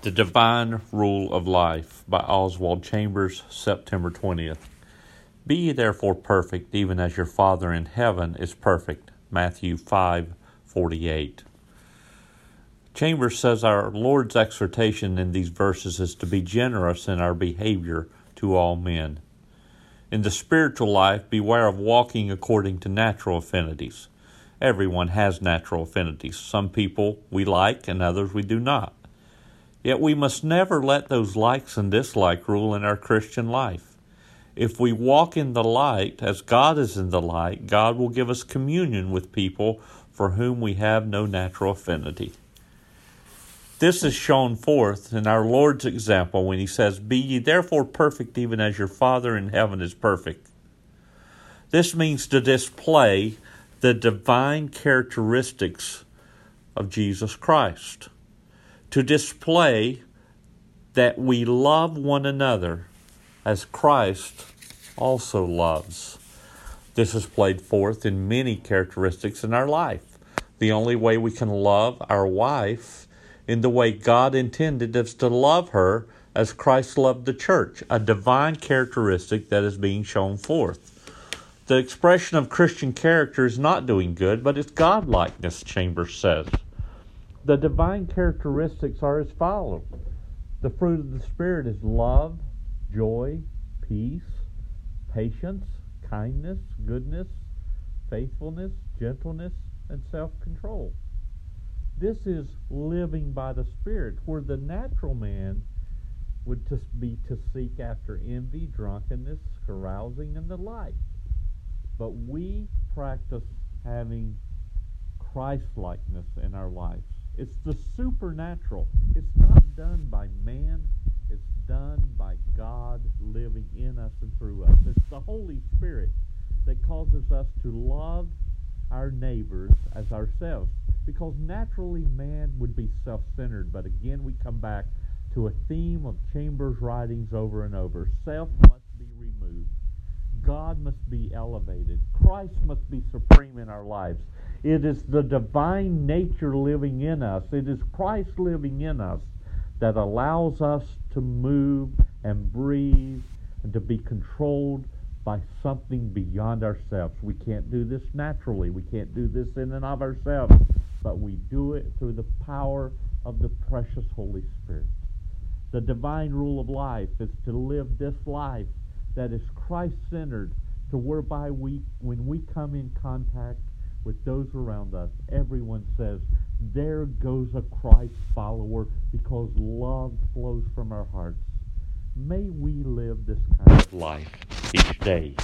The Divine Rule of Life by Oswald Chambers, September 20th. Be ye therefore perfect, even as your Father in heaven is perfect. Matthew 5:48. Chambers says our Lord's exhortation in these verses is to be generous in our behavior to all men. In the spiritual life, beware of walking according to natural affinities. Everyone has natural affinities. Some people we like and others we do not. Yet we must never let those likes and dislikes rule in our Christian life. If we walk in the light as God is in the light, God will give us communion with people for whom we have no natural affinity. This is shown forth in our Lord's example when he says, Be ye therefore perfect, even as your Father in heaven is perfect. This means to display the divine characteristics of Jesus Christ to display that we love one another as Christ also loves. This is played forth in many characteristics in our life. The only way we can love our wife in the way God intended is to love her as Christ loved the church, a divine characteristic that is being shown forth. The expression of Christian character is not doing good, but it's godlikeness, Chambers says. The divine characteristics are as follows the fruit of the Spirit is love, joy, peace, patience, kindness, goodness, faithfulness, gentleness, and self control. This is living by the Spirit, where the natural man would be to seek after envy, drunkenness, carousing, and the like. But we practice having Christ likeness in our lives. It's the supernatural. It's not done by man, it's done by God living in us and through us. It's the Holy Spirit that causes us to love our neighbors as ourselves. Because naturally man would be self centered, but again we come back to a theme of Chambers' writings over and over. Self must be removed. God must be elevated. Christ must be supreme in our lives. It is the divine nature living in us. It is Christ living in us that allows us to move and breathe and to be controlled by something beyond ourselves. We can't do this naturally. We can't do this in and of ourselves, but we do it through the power of the precious Holy Spirit. The divine rule of life is to live this life that is Christ centered, to whereby we, when we come in contact with those around us, everyone says, There goes a Christ follower because love flows from our hearts. May we live this kind of life each day.